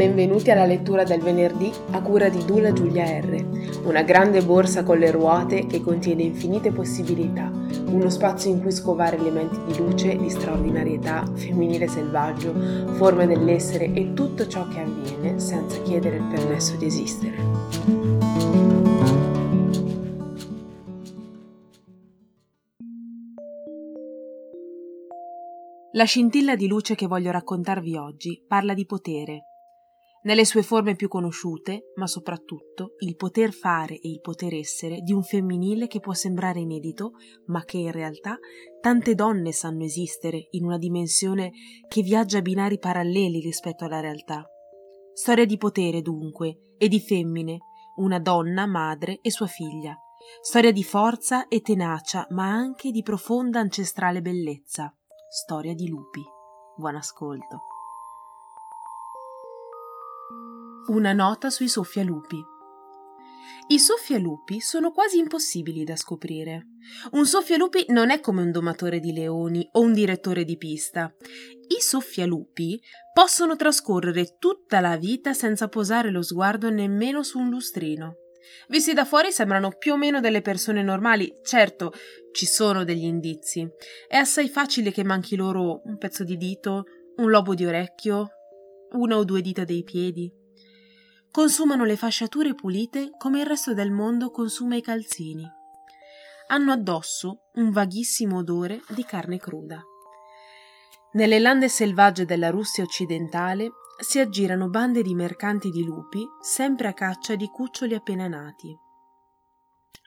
Benvenuti alla lettura del venerdì a cura di Dula Giulia R, una grande borsa con le ruote che contiene infinite possibilità, uno spazio in cui scovare elementi di luce, di straordinarietà, femminile selvaggio, forme dell'essere e tutto ciò che avviene senza chiedere il permesso di esistere. La scintilla di luce che voglio raccontarvi oggi parla di potere. Nelle sue forme più conosciute, ma soprattutto il poter fare e il poter essere di un femminile che può sembrare inedito, ma che in realtà tante donne sanno esistere in una dimensione che viaggia a binari paralleli rispetto alla realtà. Storia di potere, dunque, e di femmine, una donna, madre e sua figlia. Storia di forza e tenacia, ma anche di profonda ancestrale bellezza Storia di lupi. Buon ascolto. Una nota sui soffialupi. I soffialupi sono quasi impossibili da scoprire. Un soffialupi non è come un domatore di leoni o un direttore di pista. I soffialupi possono trascorrere tutta la vita senza posare lo sguardo nemmeno su un lustrino. Visti da fuori sembrano più o meno delle persone normali, certo, ci sono degli indizi. È assai facile che manchi loro un pezzo di dito, un lobo di orecchio, una o due dita dei piedi. Consumano le fasciature pulite come il resto del mondo consuma i calzini. Hanno addosso un vaghissimo odore di carne cruda. Nelle lande selvagge della Russia occidentale si aggirano bande di mercanti di lupi sempre a caccia di cuccioli appena nati.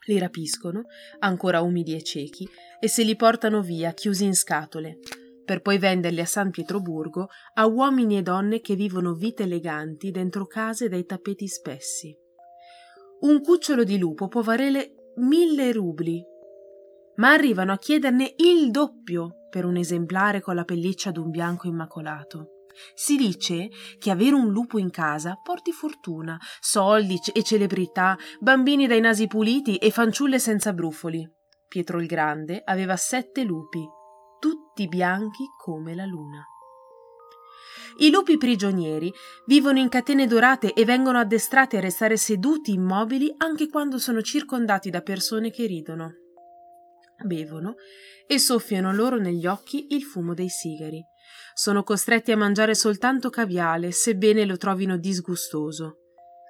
Li rapiscono, ancora umidi e ciechi, e se li portano via chiusi in scatole, per poi venderli a San Pietroburgo a uomini e donne che vivono vite eleganti dentro case dai tappeti spessi. Un cucciolo di lupo può valere mille rubli, ma arrivano a chiederne il doppio per un esemplare con la pelliccia d'un bianco immacolato. Si dice che avere un lupo in casa porti fortuna, soldi e celebrità, bambini dai nasi puliti e fanciulle senza brufoli. Pietro il Grande aveva sette lupi, tutti bianchi come la luna. I lupi prigionieri vivono in catene dorate e vengono addestrati a restare seduti immobili anche quando sono circondati da persone che ridono. Bevono e soffiano loro negli occhi il fumo dei sigari. Sono costretti a mangiare soltanto caviale, sebbene lo trovino disgustoso.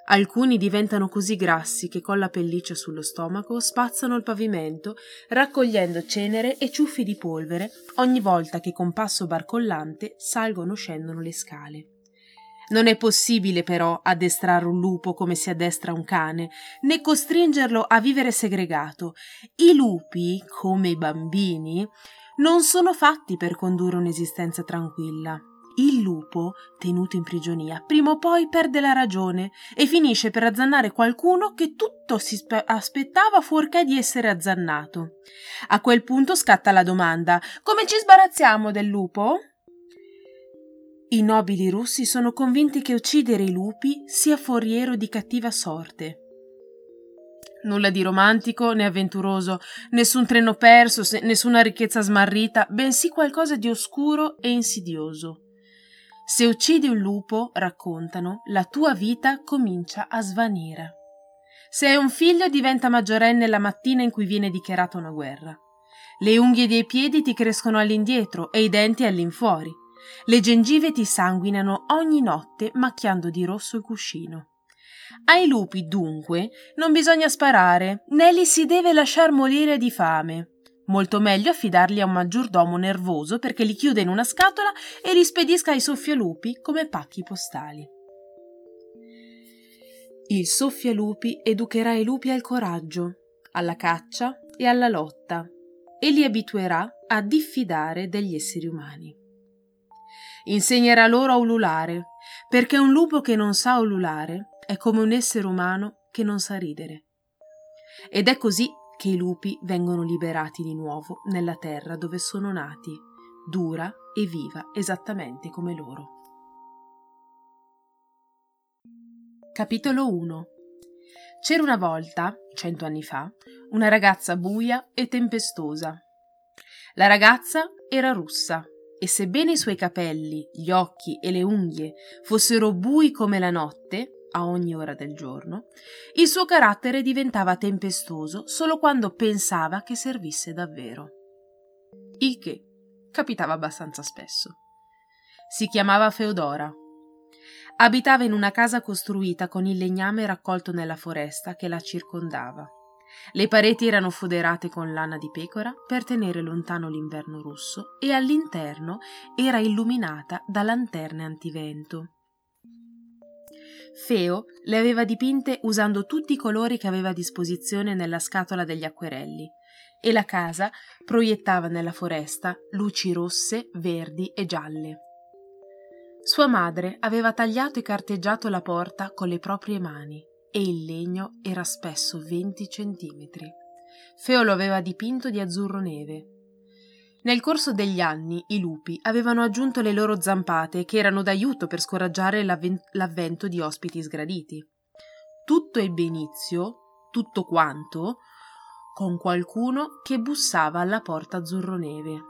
Alcuni diventano così grassi che con la pelliccia sullo stomaco spazzano il pavimento, raccogliendo cenere e ciuffi di polvere ogni volta che con passo barcollante salgono o scendono le scale. Non è possibile però addestrare un lupo come si addestra un cane, né costringerlo a vivere segregato. I lupi, come i bambini, non sono fatti per condurre un'esistenza tranquilla. Il lupo, tenuto in prigionia, prima o poi perde la ragione e finisce per azzannare qualcuno che tutto si spe- aspettava fuorché di essere azzannato. A quel punto scatta la domanda: come ci sbarazziamo del lupo? I nobili russi sono convinti che uccidere i lupi sia foriero di cattiva sorte. Nulla di romantico né avventuroso, nessun treno perso, nessuna ricchezza smarrita, bensì qualcosa di oscuro e insidioso. Se uccidi un lupo, raccontano, la tua vita comincia a svanire. Se hai un figlio diventa maggiorenne la mattina in cui viene dichiarata una guerra. Le unghie dei piedi ti crescono all'indietro e i denti all'infuori. Le gengive ti sanguinano ogni notte macchiando di rosso il cuscino. Ai lupi, dunque, non bisogna sparare, né li si deve lasciar morire di fame. Molto meglio affidarli a un maggiordomo nervoso perché li chiuda in una scatola e li spedisca ai soffialupi come pacchi postali. Il soffialupi educherà i lupi al coraggio, alla caccia e alla lotta e li abituerà a diffidare degli esseri umani. Insegnerà loro a ululare, perché un lupo che non sa ululare è come un essere umano che non sa ridere. Ed è così che i lupi vengono liberati di nuovo nella terra dove sono nati, dura e viva esattamente come loro. Capitolo 1 C'era una volta, cento anni fa, una ragazza buia e tempestosa. La ragazza era russa e sebbene i suoi capelli, gli occhi e le unghie fossero bui come la notte, a ogni ora del giorno, il suo carattere diventava tempestoso solo quando pensava che servisse davvero. Il che capitava abbastanza spesso. Si chiamava Feodora. Abitava in una casa costruita con il legname raccolto nella foresta che la circondava. Le pareti erano foderate con lana di pecora per tenere lontano l'inverno russo e all'interno era illuminata da lanterne antivento. Feo le aveva dipinte usando tutti i colori che aveva a disposizione nella scatola degli acquerelli e la casa proiettava nella foresta luci rosse, verdi e gialle. Sua madre aveva tagliato e carteggiato la porta con le proprie mani e il legno era spesso 20 centimetri. Feo lo aveva dipinto di azzurro neve. Nel corso degli anni i lupi avevano aggiunto le loro zampate che erano d'aiuto per scoraggiare l'avvento di ospiti sgraditi. Tutto ebbe inizio, tutto quanto, con qualcuno che bussava alla porta azzurroneve.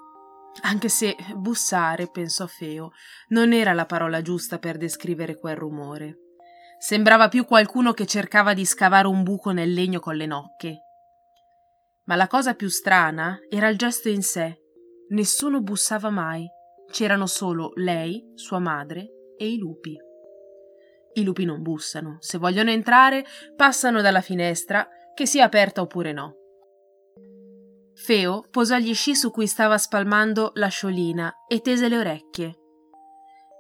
Anche se bussare, pensò Feo, non era la parola giusta per descrivere quel rumore. Sembrava più qualcuno che cercava di scavare un buco nel legno con le nocche. Ma la cosa più strana era il gesto in sé. Nessuno bussava mai. C'erano solo lei, sua madre e i lupi. I lupi non bussano. Se vogliono entrare, passano dalla finestra, che sia aperta oppure no. Feo posò gli sci su cui stava spalmando la sciolina e tese le orecchie.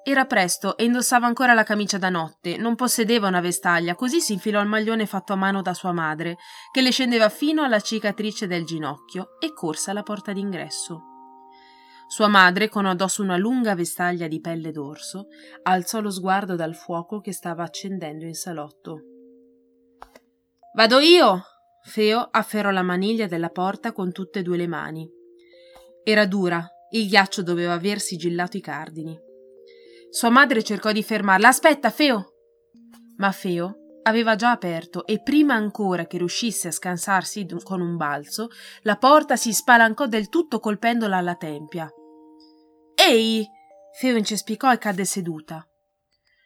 Era presto e indossava ancora la camicia da notte, non possedeva una vestaglia, così si infilò il maglione fatto a mano da sua madre, che le scendeva fino alla cicatrice del ginocchio, e corse alla porta d'ingresso. Sua madre, con addosso una lunga vestaglia di pelle d'orso, alzò lo sguardo dal fuoco che stava accendendo in salotto. Vado io! Feo afferrò la maniglia della porta con tutte e due le mani. Era dura, il ghiaccio doveva aver sigillato i cardini. Sua madre cercò di fermarla. Aspetta, Feo! Ma Feo aveva già aperto e prima ancora che riuscisse a scansarsi con un balzo, la porta si spalancò del tutto colpendola alla tempia. Ehi! Feo incespicò e cadde seduta.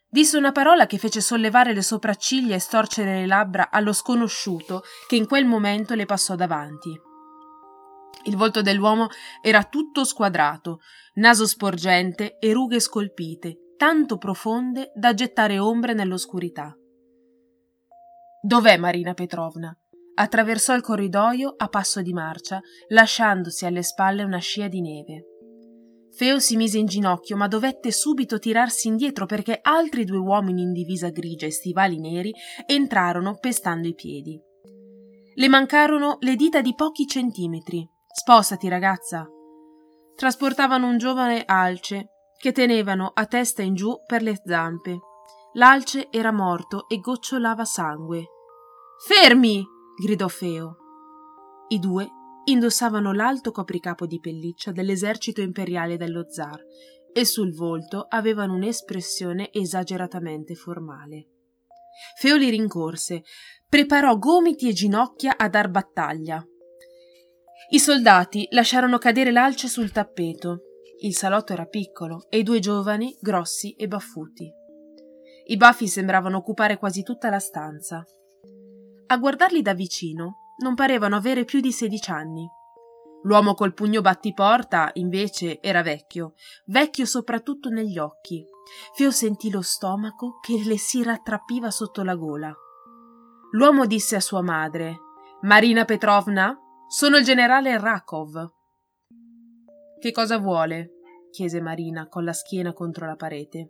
Disse una parola che fece sollevare le sopracciglia e storcere le labbra allo sconosciuto che in quel momento le passò davanti. Il volto dell'uomo era tutto squadrato, naso sporgente e rughe scolpite, tanto profonde da gettare ombre nell'oscurità. Dov'è Marina Petrovna? Attraversò il corridoio a passo di marcia, lasciandosi alle spalle una scia di neve. Feo si mise in ginocchio, ma dovette subito tirarsi indietro perché altri due uomini in divisa grigia e stivali neri entrarono pestando i piedi. Le mancarono le dita di pochi centimetri, Spostati, ragazza. Trasportavano un giovane alce che tenevano a testa in giù per le zampe. L'alce era morto e gocciolava sangue. Fermi! gridò Feo. I due indossavano l'alto copricapo di pelliccia dell'esercito imperiale dello zar e sul volto avevano un'espressione esageratamente formale. Feo li rincorse, preparò gomiti e ginocchia a dar battaglia. I soldati lasciarono cadere l'alce sul tappeto. Il salotto era piccolo e i due giovani grossi e baffuti. I baffi sembravano occupare quasi tutta la stanza. A guardarli da vicino non parevano avere più di sedici anni. L'uomo col pugno battiporta, invece, era vecchio, vecchio soprattutto negli occhi. Feo sentì lo stomaco che le si rattrappiva sotto la gola. L'uomo disse a sua madre: Marina Petrovna, sono il generale Rakov. Che cosa vuole? chiese Marina con la schiena contro la parete.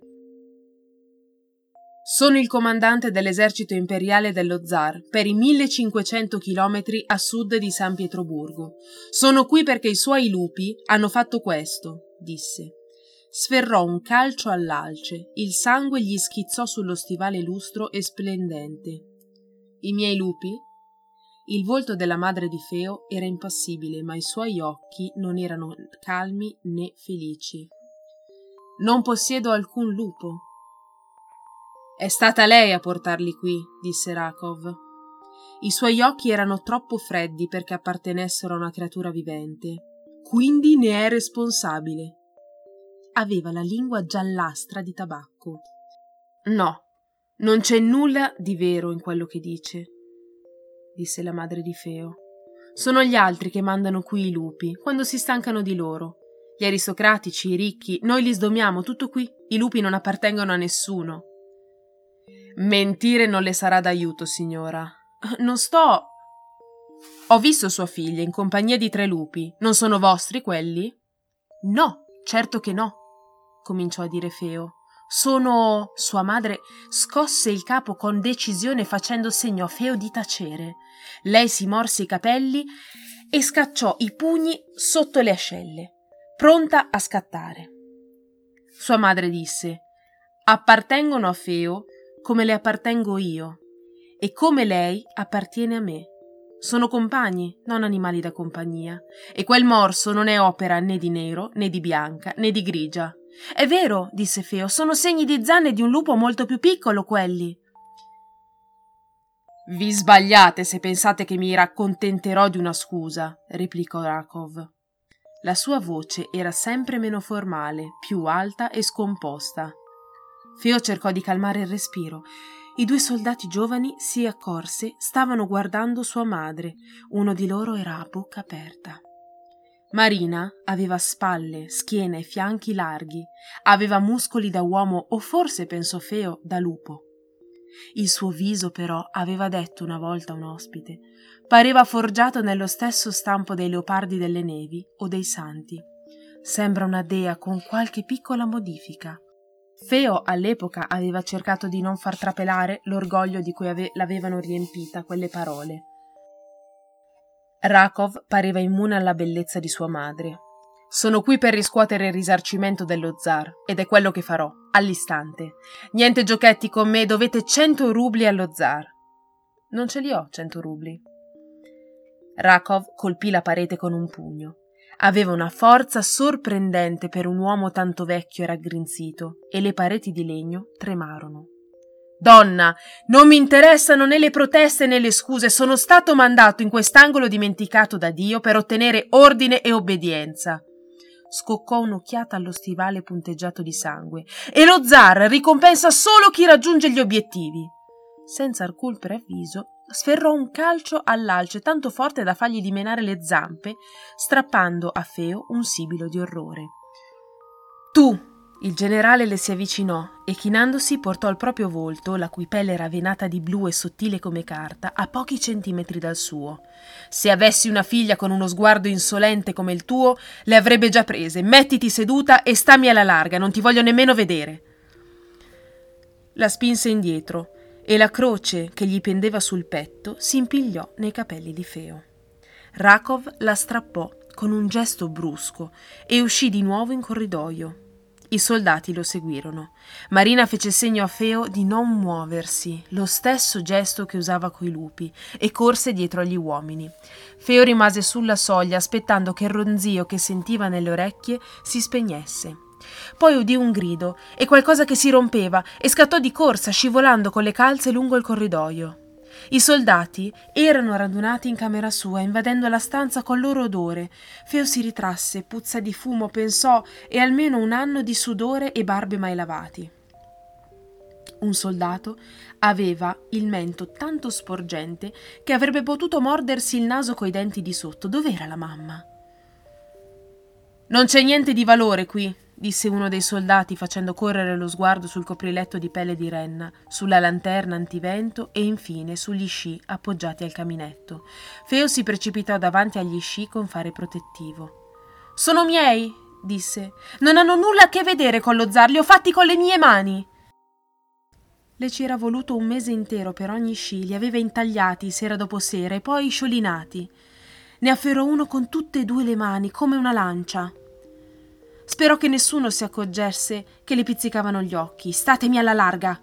Sono il comandante dell'esercito imperiale dello zar per i 1500 chilometri a sud di San Pietroburgo. Sono qui perché i suoi lupi hanno fatto questo, disse. Sferrò un calcio all'alce, il sangue gli schizzò sullo stivale lustro e splendente. I miei lupi il volto della madre di Feo era impassibile, ma i suoi occhi non erano calmi né felici. Non possiedo alcun lupo. È stata lei a portarli qui, disse Rakov. I suoi occhi erano troppo freddi perché appartenessero a una creatura vivente. Quindi ne è responsabile. aveva la lingua giallastra di tabacco. No, non c'è nulla di vero in quello che dice, disse la madre di Feo. Sono gli altri che mandano qui i lupi, quando si stancano di loro. Gli aristocratici, i ricchi, noi li sdomiamo, tutto qui. I lupi non appartengono a nessuno. Mentire non le sarà d'aiuto, signora. Non sto. Ho visto sua figlia in compagnia di tre lupi. Non sono vostri quelli? No, certo che no, cominciò a dire Feo. Sono. Sua madre scosse il capo con decisione facendo segno a Feo di tacere. Lei si morse i capelli e scacciò i pugni sotto le ascelle, pronta a scattare. Sua madre disse: Appartengono a Feo come le appartengo io, e come lei appartiene a me. Sono compagni, non animali da compagnia, e quel morso non è opera né di nero, né di bianca, né di grigia. È vero, disse Feo, sono segni di zanne di un lupo molto più piccolo quelli. Vi sbagliate se pensate che mi raccontenterò di una scusa, replicò Rakov. La sua voce era sempre meno formale, più alta e scomposta. Feo cercò di calmare il respiro i due soldati giovani si accorse stavano guardando sua madre. Uno di loro era a bocca aperta. Marina aveva spalle, schiena e fianchi larghi, aveva muscoli da uomo o forse, pensò Feo, da lupo. Il suo viso, però, aveva detto una volta un ospite, pareva forgiato nello stesso stampo dei leopardi delle nevi o dei santi. Sembra una dea con qualche piccola modifica. Feo all'epoca aveva cercato di non far trapelare l'orgoglio di cui ave- l'avevano riempita quelle parole. Rakov pareva immune alla bellezza di sua madre. Sono qui per riscuotere il risarcimento dello zar, ed è quello che farò, all'istante. Niente giochetti con me, dovete cento rubli allo zar. Non ce li ho, cento rubli. Rakov colpì la parete con un pugno. Aveva una forza sorprendente per un uomo tanto vecchio e raggrinzito, e le pareti di legno tremarono. Donna, non mi interessano né le proteste né le scuse, sono stato mandato in quest'angolo dimenticato da Dio per ottenere ordine e obbedienza. Scoccò un'occhiata allo stivale punteggiato di sangue. E lo zar ricompensa solo chi raggiunge gli obiettivi. Senza alcun preavviso, sferrò un calcio all'alce tanto forte da fargli dimenare le zampe, strappando a Feo un sibilo di orrore. Tu! Il generale le si avvicinò e chinandosi portò il proprio volto, la cui pelle era venata di blu e sottile come carta, a pochi centimetri dal suo. Se avessi una figlia con uno sguardo insolente come il tuo, le avrebbe già prese. Mettiti seduta e stammi alla larga, non ti voglio nemmeno vedere. La spinse indietro e la croce che gli pendeva sul petto si impigliò nei capelli di Feo. Rakov la strappò con un gesto brusco e uscì di nuovo in corridoio. I soldati lo seguirono. Marina fece segno a Feo di non muoversi, lo stesso gesto che usava coi lupi, e corse dietro agli uomini. Feo rimase sulla soglia aspettando che il ronzio che sentiva nelle orecchie si spegnesse. Poi udì un grido e qualcosa che si rompeva e scattò di corsa, scivolando con le calze lungo il corridoio. I soldati erano radunati in camera sua, invadendo la stanza col loro odore. Feo si ritrasse, puzza di fumo, pensò, e almeno un anno di sudore e barbe mai lavati. Un soldato aveva il mento tanto sporgente che avrebbe potuto mordersi il naso coi denti di sotto. Dov'era la mamma? Non c'è niente di valore qui, disse uno dei soldati facendo correre lo sguardo sul copriletto di pelle di renna, sulla lanterna antivento e infine sugli sci appoggiati al caminetto. Feo si precipitò davanti agli sci con fare protettivo. Sono miei, disse. Non hanno nulla a che vedere con lo zar, li ho fatti con le mie mani. Le ci era voluto un mese intero per ogni sci, li aveva intagliati sera dopo sera e poi sciolinati. Ne afferrò uno con tutte e due le mani, come una lancia. Sperò che nessuno si accorgesse che le pizzicavano gli occhi. Statemi alla larga.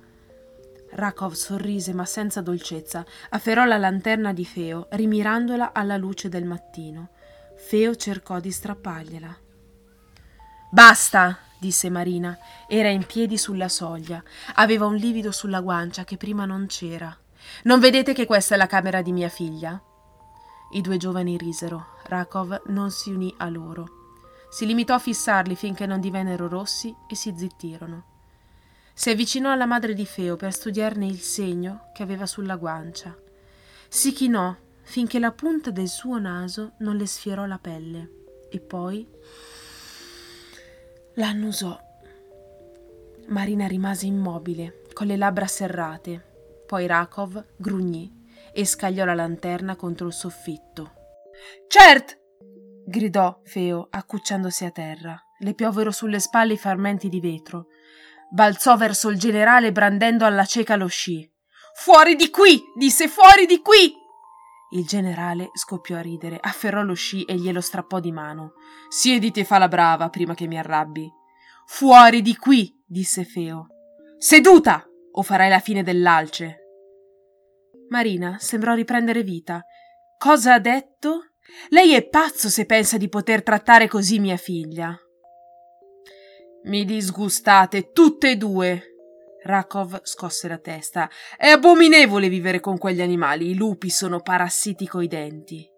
Rakov sorrise ma senza dolcezza. Afferrò la lanterna di Feo, rimirandola alla luce del mattino. Feo cercò di strappargliela. Basta, disse Marina. Era in piedi sulla soglia. Aveva un livido sulla guancia che prima non c'era. Non vedete che questa è la camera di mia figlia? I due giovani risero. Rakov non si unì a loro. Si limitò a fissarli finché non divennero rossi e si zittirono. Si avvicinò alla madre di Feo per studiarne il segno che aveva sulla guancia. Si chinò finché la punta del suo naso non le sfiorò la pelle e poi la annusò. Marina rimase immobile, con le labbra serrate. Poi Rakov grugnì e scagliò la lanterna contro il soffitto. Cert! Gridò Feo, accucciandosi a terra. Le piovero sulle spalle i farmenti di vetro. Balzò verso il generale brandendo alla cieca lo sci. Fuori di qui! disse fuori di qui! Il generale scoppiò a ridere, afferrò lo sci e glielo strappò di mano. Siediti e fa la brava prima che mi arrabbi. Fuori di qui! disse Feo. Seduta! o farai la fine dell'alce. Marina sembrò riprendere vita. Cosa ha detto? Lei è pazzo se pensa di poter trattare così mia figlia. Mi disgustate tutte e due. Rakov scosse la testa. È abominevole vivere con quegli animali. I lupi sono parassiti coi denti.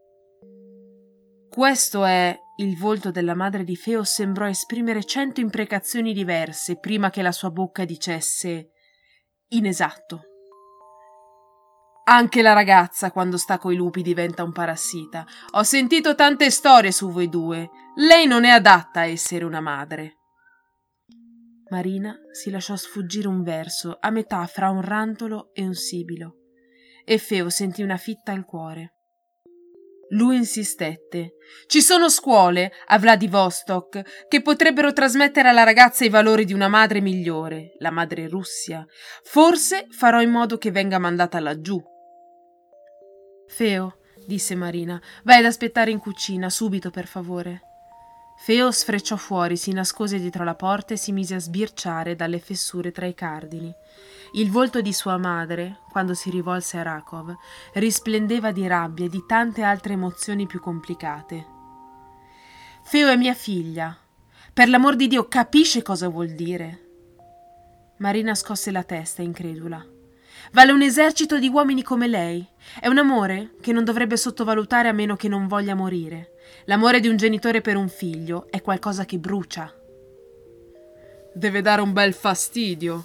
Questo è. Il volto della madre di Feo sembrò esprimere cento imprecazioni diverse prima che la sua bocca dicesse inesatto. Anche la ragazza, quando sta coi lupi, diventa un parassita. Ho sentito tante storie su voi due. Lei non è adatta a essere una madre. Marina si lasciò sfuggire un verso a metà fra un rantolo e un sibilo, e Feo sentì una fitta al cuore. Lui insistette. Ci sono scuole a Vladivostok che potrebbero trasmettere alla ragazza i valori di una madre migliore, la madre Russia. Forse farò in modo che venga mandata laggiù. Feo, disse Marina, vai ad aspettare in cucina, subito, per favore. Feo sfrecciò fuori, si nascose dietro la porta e si mise a sbirciare dalle fessure tra i cardini. Il volto di sua madre, quando si rivolse a Rakov, risplendeva di rabbia e di tante altre emozioni più complicate. Feo è mia figlia. Per l'amor di Dio, capisce cosa vuol dire? Marina scosse la testa, incredula. Vale un esercito di uomini come lei. È un amore che non dovrebbe sottovalutare a meno che non voglia morire. L'amore di un genitore per un figlio è qualcosa che brucia. Deve dare un bel fastidio.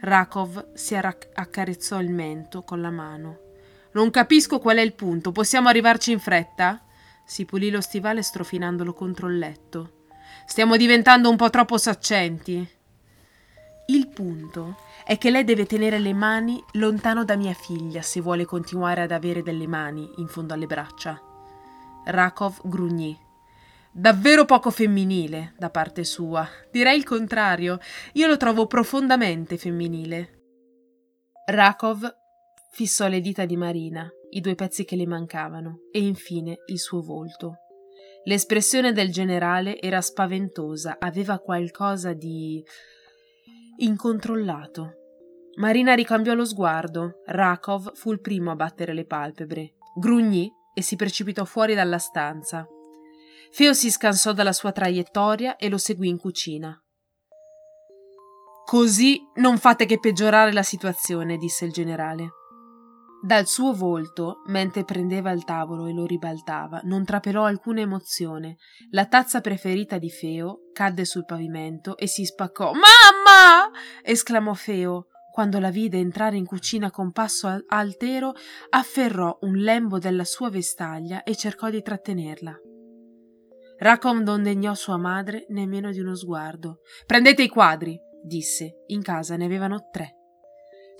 Rakov si accarezzò il mento con la mano. Non capisco qual è il punto. Possiamo arrivarci in fretta? Si pulì lo stivale strofinandolo contro il letto. Stiamo diventando un po' troppo saccenti. Il punto è che lei deve tenere le mani lontano da mia figlia se vuole continuare ad avere delle mani in fondo alle braccia. Rakov grugnì. Davvero poco femminile da parte sua. Direi il contrario. Io lo trovo profondamente femminile. Rakov fissò le dita di Marina, i due pezzi che le mancavano, e infine il suo volto. L'espressione del generale era spaventosa, aveva qualcosa di incontrollato. Marina ricambiò lo sguardo. Rakov fu il primo a battere le palpebre. Grugnì e si precipitò fuori dalla stanza. Feo si scansò dalla sua traiettoria e lo seguì in cucina. Così non fate che peggiorare la situazione, disse il generale. Dal suo volto, mentre prendeva il tavolo e lo ribaltava, non trapelò alcuna emozione. La tazza preferita di Feo cadde sul pavimento e si spaccò. Mamma! esclamò Feo. Quando la vide entrare in cucina con passo altero, afferrò un lembo della sua vestaglia e cercò di trattenerla. Racom non degnò sua madre nemmeno di uno sguardo. Prendete i quadri, disse. In casa ne avevano tre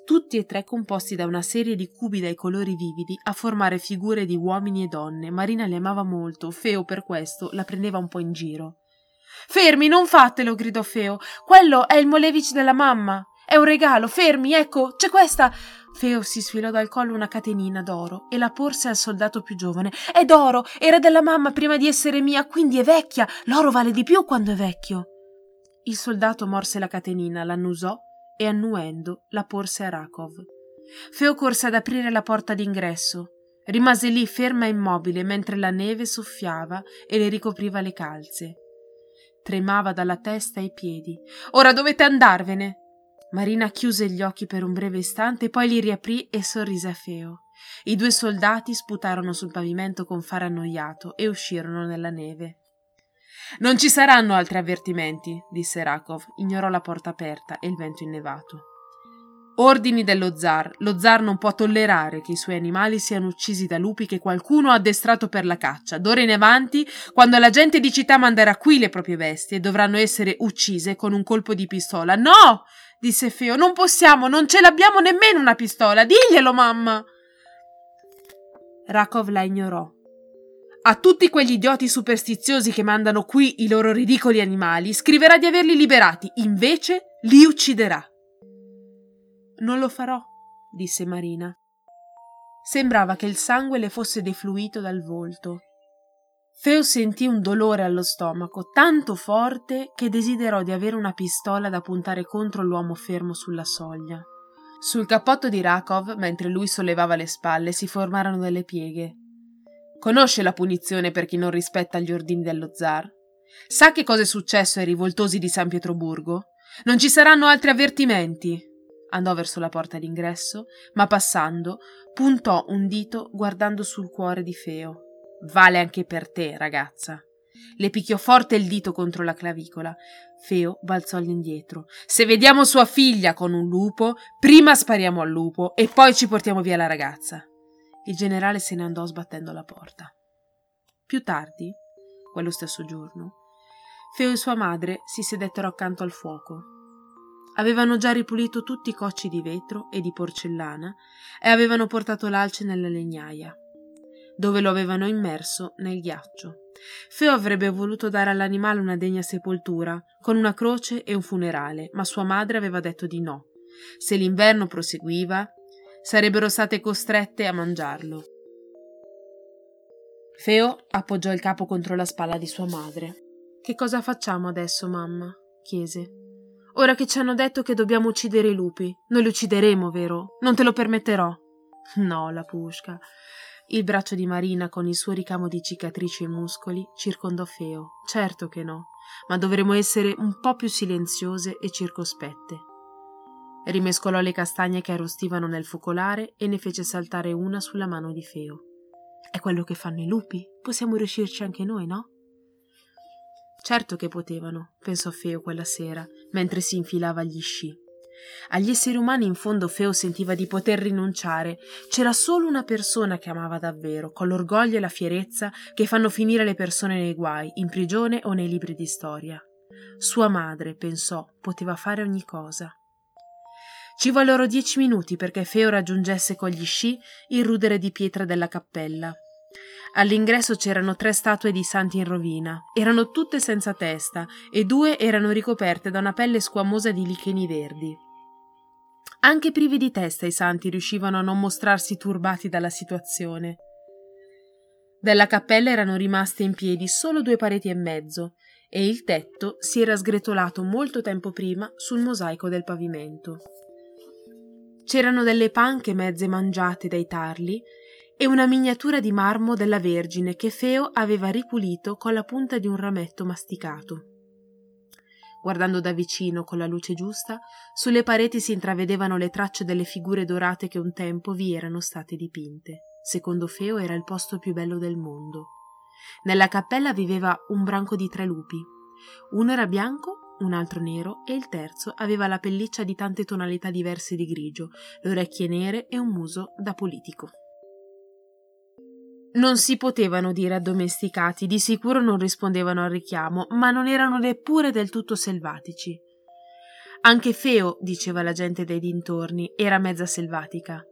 tutti e tre composti da una serie di cubi dai colori vividi a formare figure di uomini e donne. Marina li amava molto, Feo per questo la prendeva un po' in giro. Fermi, non fatelo, gridò Feo. Quello è il Molevich della mamma. È un regalo, fermi, ecco, c'è questa. Feo si sfilò dal collo una catenina d'oro e la porse al soldato più giovane. È d'oro, era della mamma prima di essere mia, quindi è vecchia. L'oro vale di più quando è vecchio. Il soldato morse la catenina, l'annusò e annuendo la porse a Rakov. Feo corse ad aprire la porta d'ingresso. Rimase lì ferma e immobile mentre la neve soffiava e le ricopriva le calze. Tremava dalla testa ai piedi. Ora dovete andarvene. Marina chiuse gli occhi per un breve istante, poi li riaprì e sorrise a Feo. I due soldati sputarono sul pavimento con fare annoiato e uscirono nella neve. Non ci saranno altri avvertimenti, disse Rakov. Ignorò la porta aperta e il vento innevato. Ordini dello zar. Lo zar non può tollerare che i suoi animali siano uccisi da lupi che qualcuno ha addestrato per la caccia. D'ora in avanti, quando la gente di città manderà qui le proprie bestie, dovranno essere uccise con un colpo di pistola. No! disse Feo, non possiamo, non ce l'abbiamo nemmeno una pistola. Diglielo, mamma! Rakov la ignorò. A tutti quegli idioti superstiziosi che mandano qui i loro ridicoli animali, scriverà di averli liberati, invece li ucciderà. Non lo farò, disse Marina. Sembrava che il sangue le fosse defluito dal volto. Feo sentì un dolore allo stomaco tanto forte che desiderò di avere una pistola da puntare contro l'uomo fermo sulla soglia. Sul cappotto di Rakov, mentre lui sollevava le spalle, si formarono delle pieghe. Conosce la punizione per chi non rispetta gli ordini dello zar? Sa che cosa è successo ai rivoltosi di San Pietroburgo? Non ci saranno altri avvertimenti andò verso la porta d'ingresso, ma passando puntò un dito guardando sul cuore di Feo. Vale anche per te, ragazza. Le picchiò forte il dito contro la clavicola. Feo balzò all'indietro. Se vediamo sua figlia con un lupo, prima spariamo al lupo e poi ci portiamo via la ragazza. Il generale se ne andò sbattendo la porta. Più tardi, quello stesso giorno, Feo e sua madre si sedettero accanto al fuoco. Avevano già ripulito tutti i cocci di vetro e di porcellana e avevano portato l'alce nella legnaia, dove lo avevano immerso nel ghiaccio. Feo avrebbe voluto dare all'animale una degna sepoltura, con una croce e un funerale, ma sua madre aveva detto di no. Se l'inverno proseguiva, sarebbero state costrette a mangiarlo. Feo appoggiò il capo contro la spalla di sua madre. Che cosa facciamo adesso, mamma? chiese. Ora che ci hanno detto che dobbiamo uccidere i lupi, noi li uccideremo, vero? Non te lo permetterò. No, la pusca. Il braccio di Marina, con il suo ricamo di cicatrici e muscoli, circondò Feo. Certo che no, ma dovremo essere un po' più silenziose e circospette. Rimescolò le castagne che arrostivano nel focolare e ne fece saltare una sulla mano di Feo. È quello che fanno i lupi? Possiamo riuscirci anche noi, no? Certo che potevano, pensò Feo quella sera, mentre si infilava gli sci. Agli esseri umani in fondo Feo sentiva di poter rinunciare. C'era solo una persona che amava davvero, con l'orgoglio e la fierezza che fanno finire le persone nei guai, in prigione o nei libri di storia. Sua madre, pensò, poteva fare ogni cosa. Ci vollero dieci minuti perché Feo raggiungesse con gli sci il rudere di pietra della cappella. All'ingresso c'erano tre statue di santi in rovina. Erano tutte senza testa e due erano ricoperte da una pelle squamosa di licheni verdi. Anche privi di testa i santi riuscivano a non mostrarsi turbati dalla situazione. Della cappella erano rimaste in piedi solo due pareti e mezzo, e il tetto si era sgretolato molto tempo prima sul mosaico del pavimento. C'erano delle panche mezze mangiate dai tarli e una miniatura di marmo della Vergine che Feo aveva ripulito con la punta di un rametto masticato. Guardando da vicino con la luce giusta, sulle pareti si intravedevano le tracce delle figure dorate che un tempo vi erano state dipinte. Secondo Feo era il posto più bello del mondo. Nella cappella viveva un branco di tre lupi. Uno era bianco, un altro nero e il terzo aveva la pelliccia di tante tonalità diverse di grigio, le orecchie nere e un muso da politico. Non si potevano dire addomesticati, di sicuro non rispondevano al richiamo, ma non erano neppure del tutto selvatici. Anche Feo, diceva la gente dei dintorni, era mezza selvatica.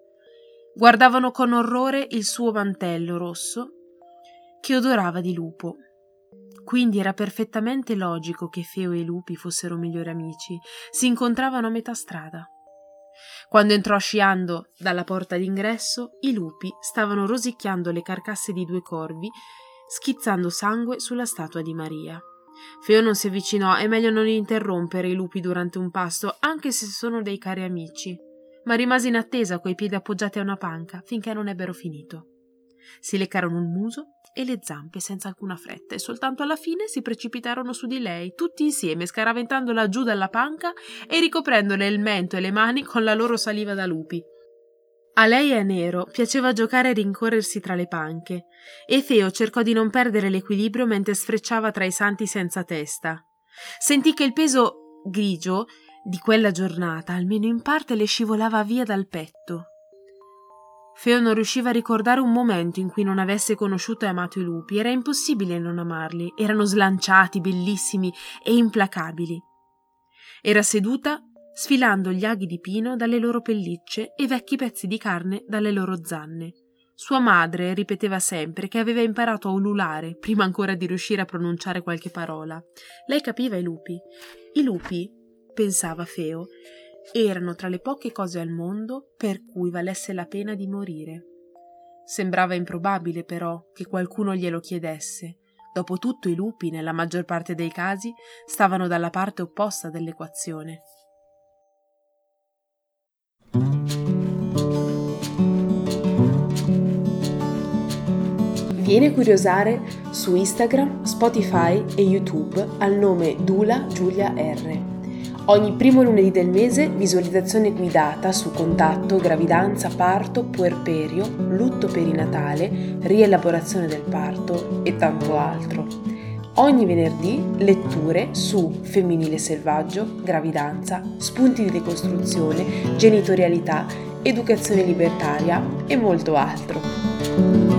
Guardavano con orrore il suo mantello rosso, che odorava di lupo. Quindi era perfettamente logico che Feo e i lupi fossero migliori amici, si incontravano a metà strada. Quando entrò sciando dalla porta d'ingresso, i lupi stavano rosicchiando le carcasse di due corvi, schizzando sangue sulla statua di Maria. Feo non si avvicinò, è meglio non interrompere i lupi durante un pasto, anche se sono dei cari amici. Ma rimase in attesa coi piedi appoggiati a una panca finché non ebbero finito. Si leccarono il muso e le zampe senza alcuna fretta e soltanto alla fine si precipitarono su di lei, tutti insieme, scaraventandola giù dalla panca e ricoprendole il mento e le mani con la loro saliva da lupi. A lei e a Nero piaceva giocare e rincorrersi tra le panche, e Feo cercò di non perdere l'equilibrio mentre sfrecciava tra i santi senza testa. Sentì che il peso grigio di quella giornata, almeno in parte, le scivolava via dal petto. Feo non riusciva a ricordare un momento in cui non avesse conosciuto e amato i lupi. Era impossibile non amarli. Erano slanciati, bellissimi e implacabili. Era seduta sfilando gli aghi di pino dalle loro pellicce e vecchi pezzi di carne dalle loro zanne. Sua madre ripeteva sempre che aveva imparato a ululare prima ancora di riuscire a pronunciare qualche parola. Lei capiva i lupi. I lupi, pensava Feo, erano tra le poche cose al mondo per cui valesse la pena di morire. Sembrava improbabile, però, che qualcuno glielo chiedesse. Dopotutto i lupi, nella maggior parte dei casi, stavano dalla parte opposta dell'equazione. Vieni a curiosare su Instagram, Spotify e YouTube al nome Dula Giulia R. Ogni primo lunedì del mese visualizzazione guidata su contatto, gravidanza, parto, puerperio, lutto perinatale, rielaborazione del parto e tanto altro. Ogni venerdì letture su femminile selvaggio, gravidanza, spunti di decostruzione, genitorialità, educazione libertaria e molto altro.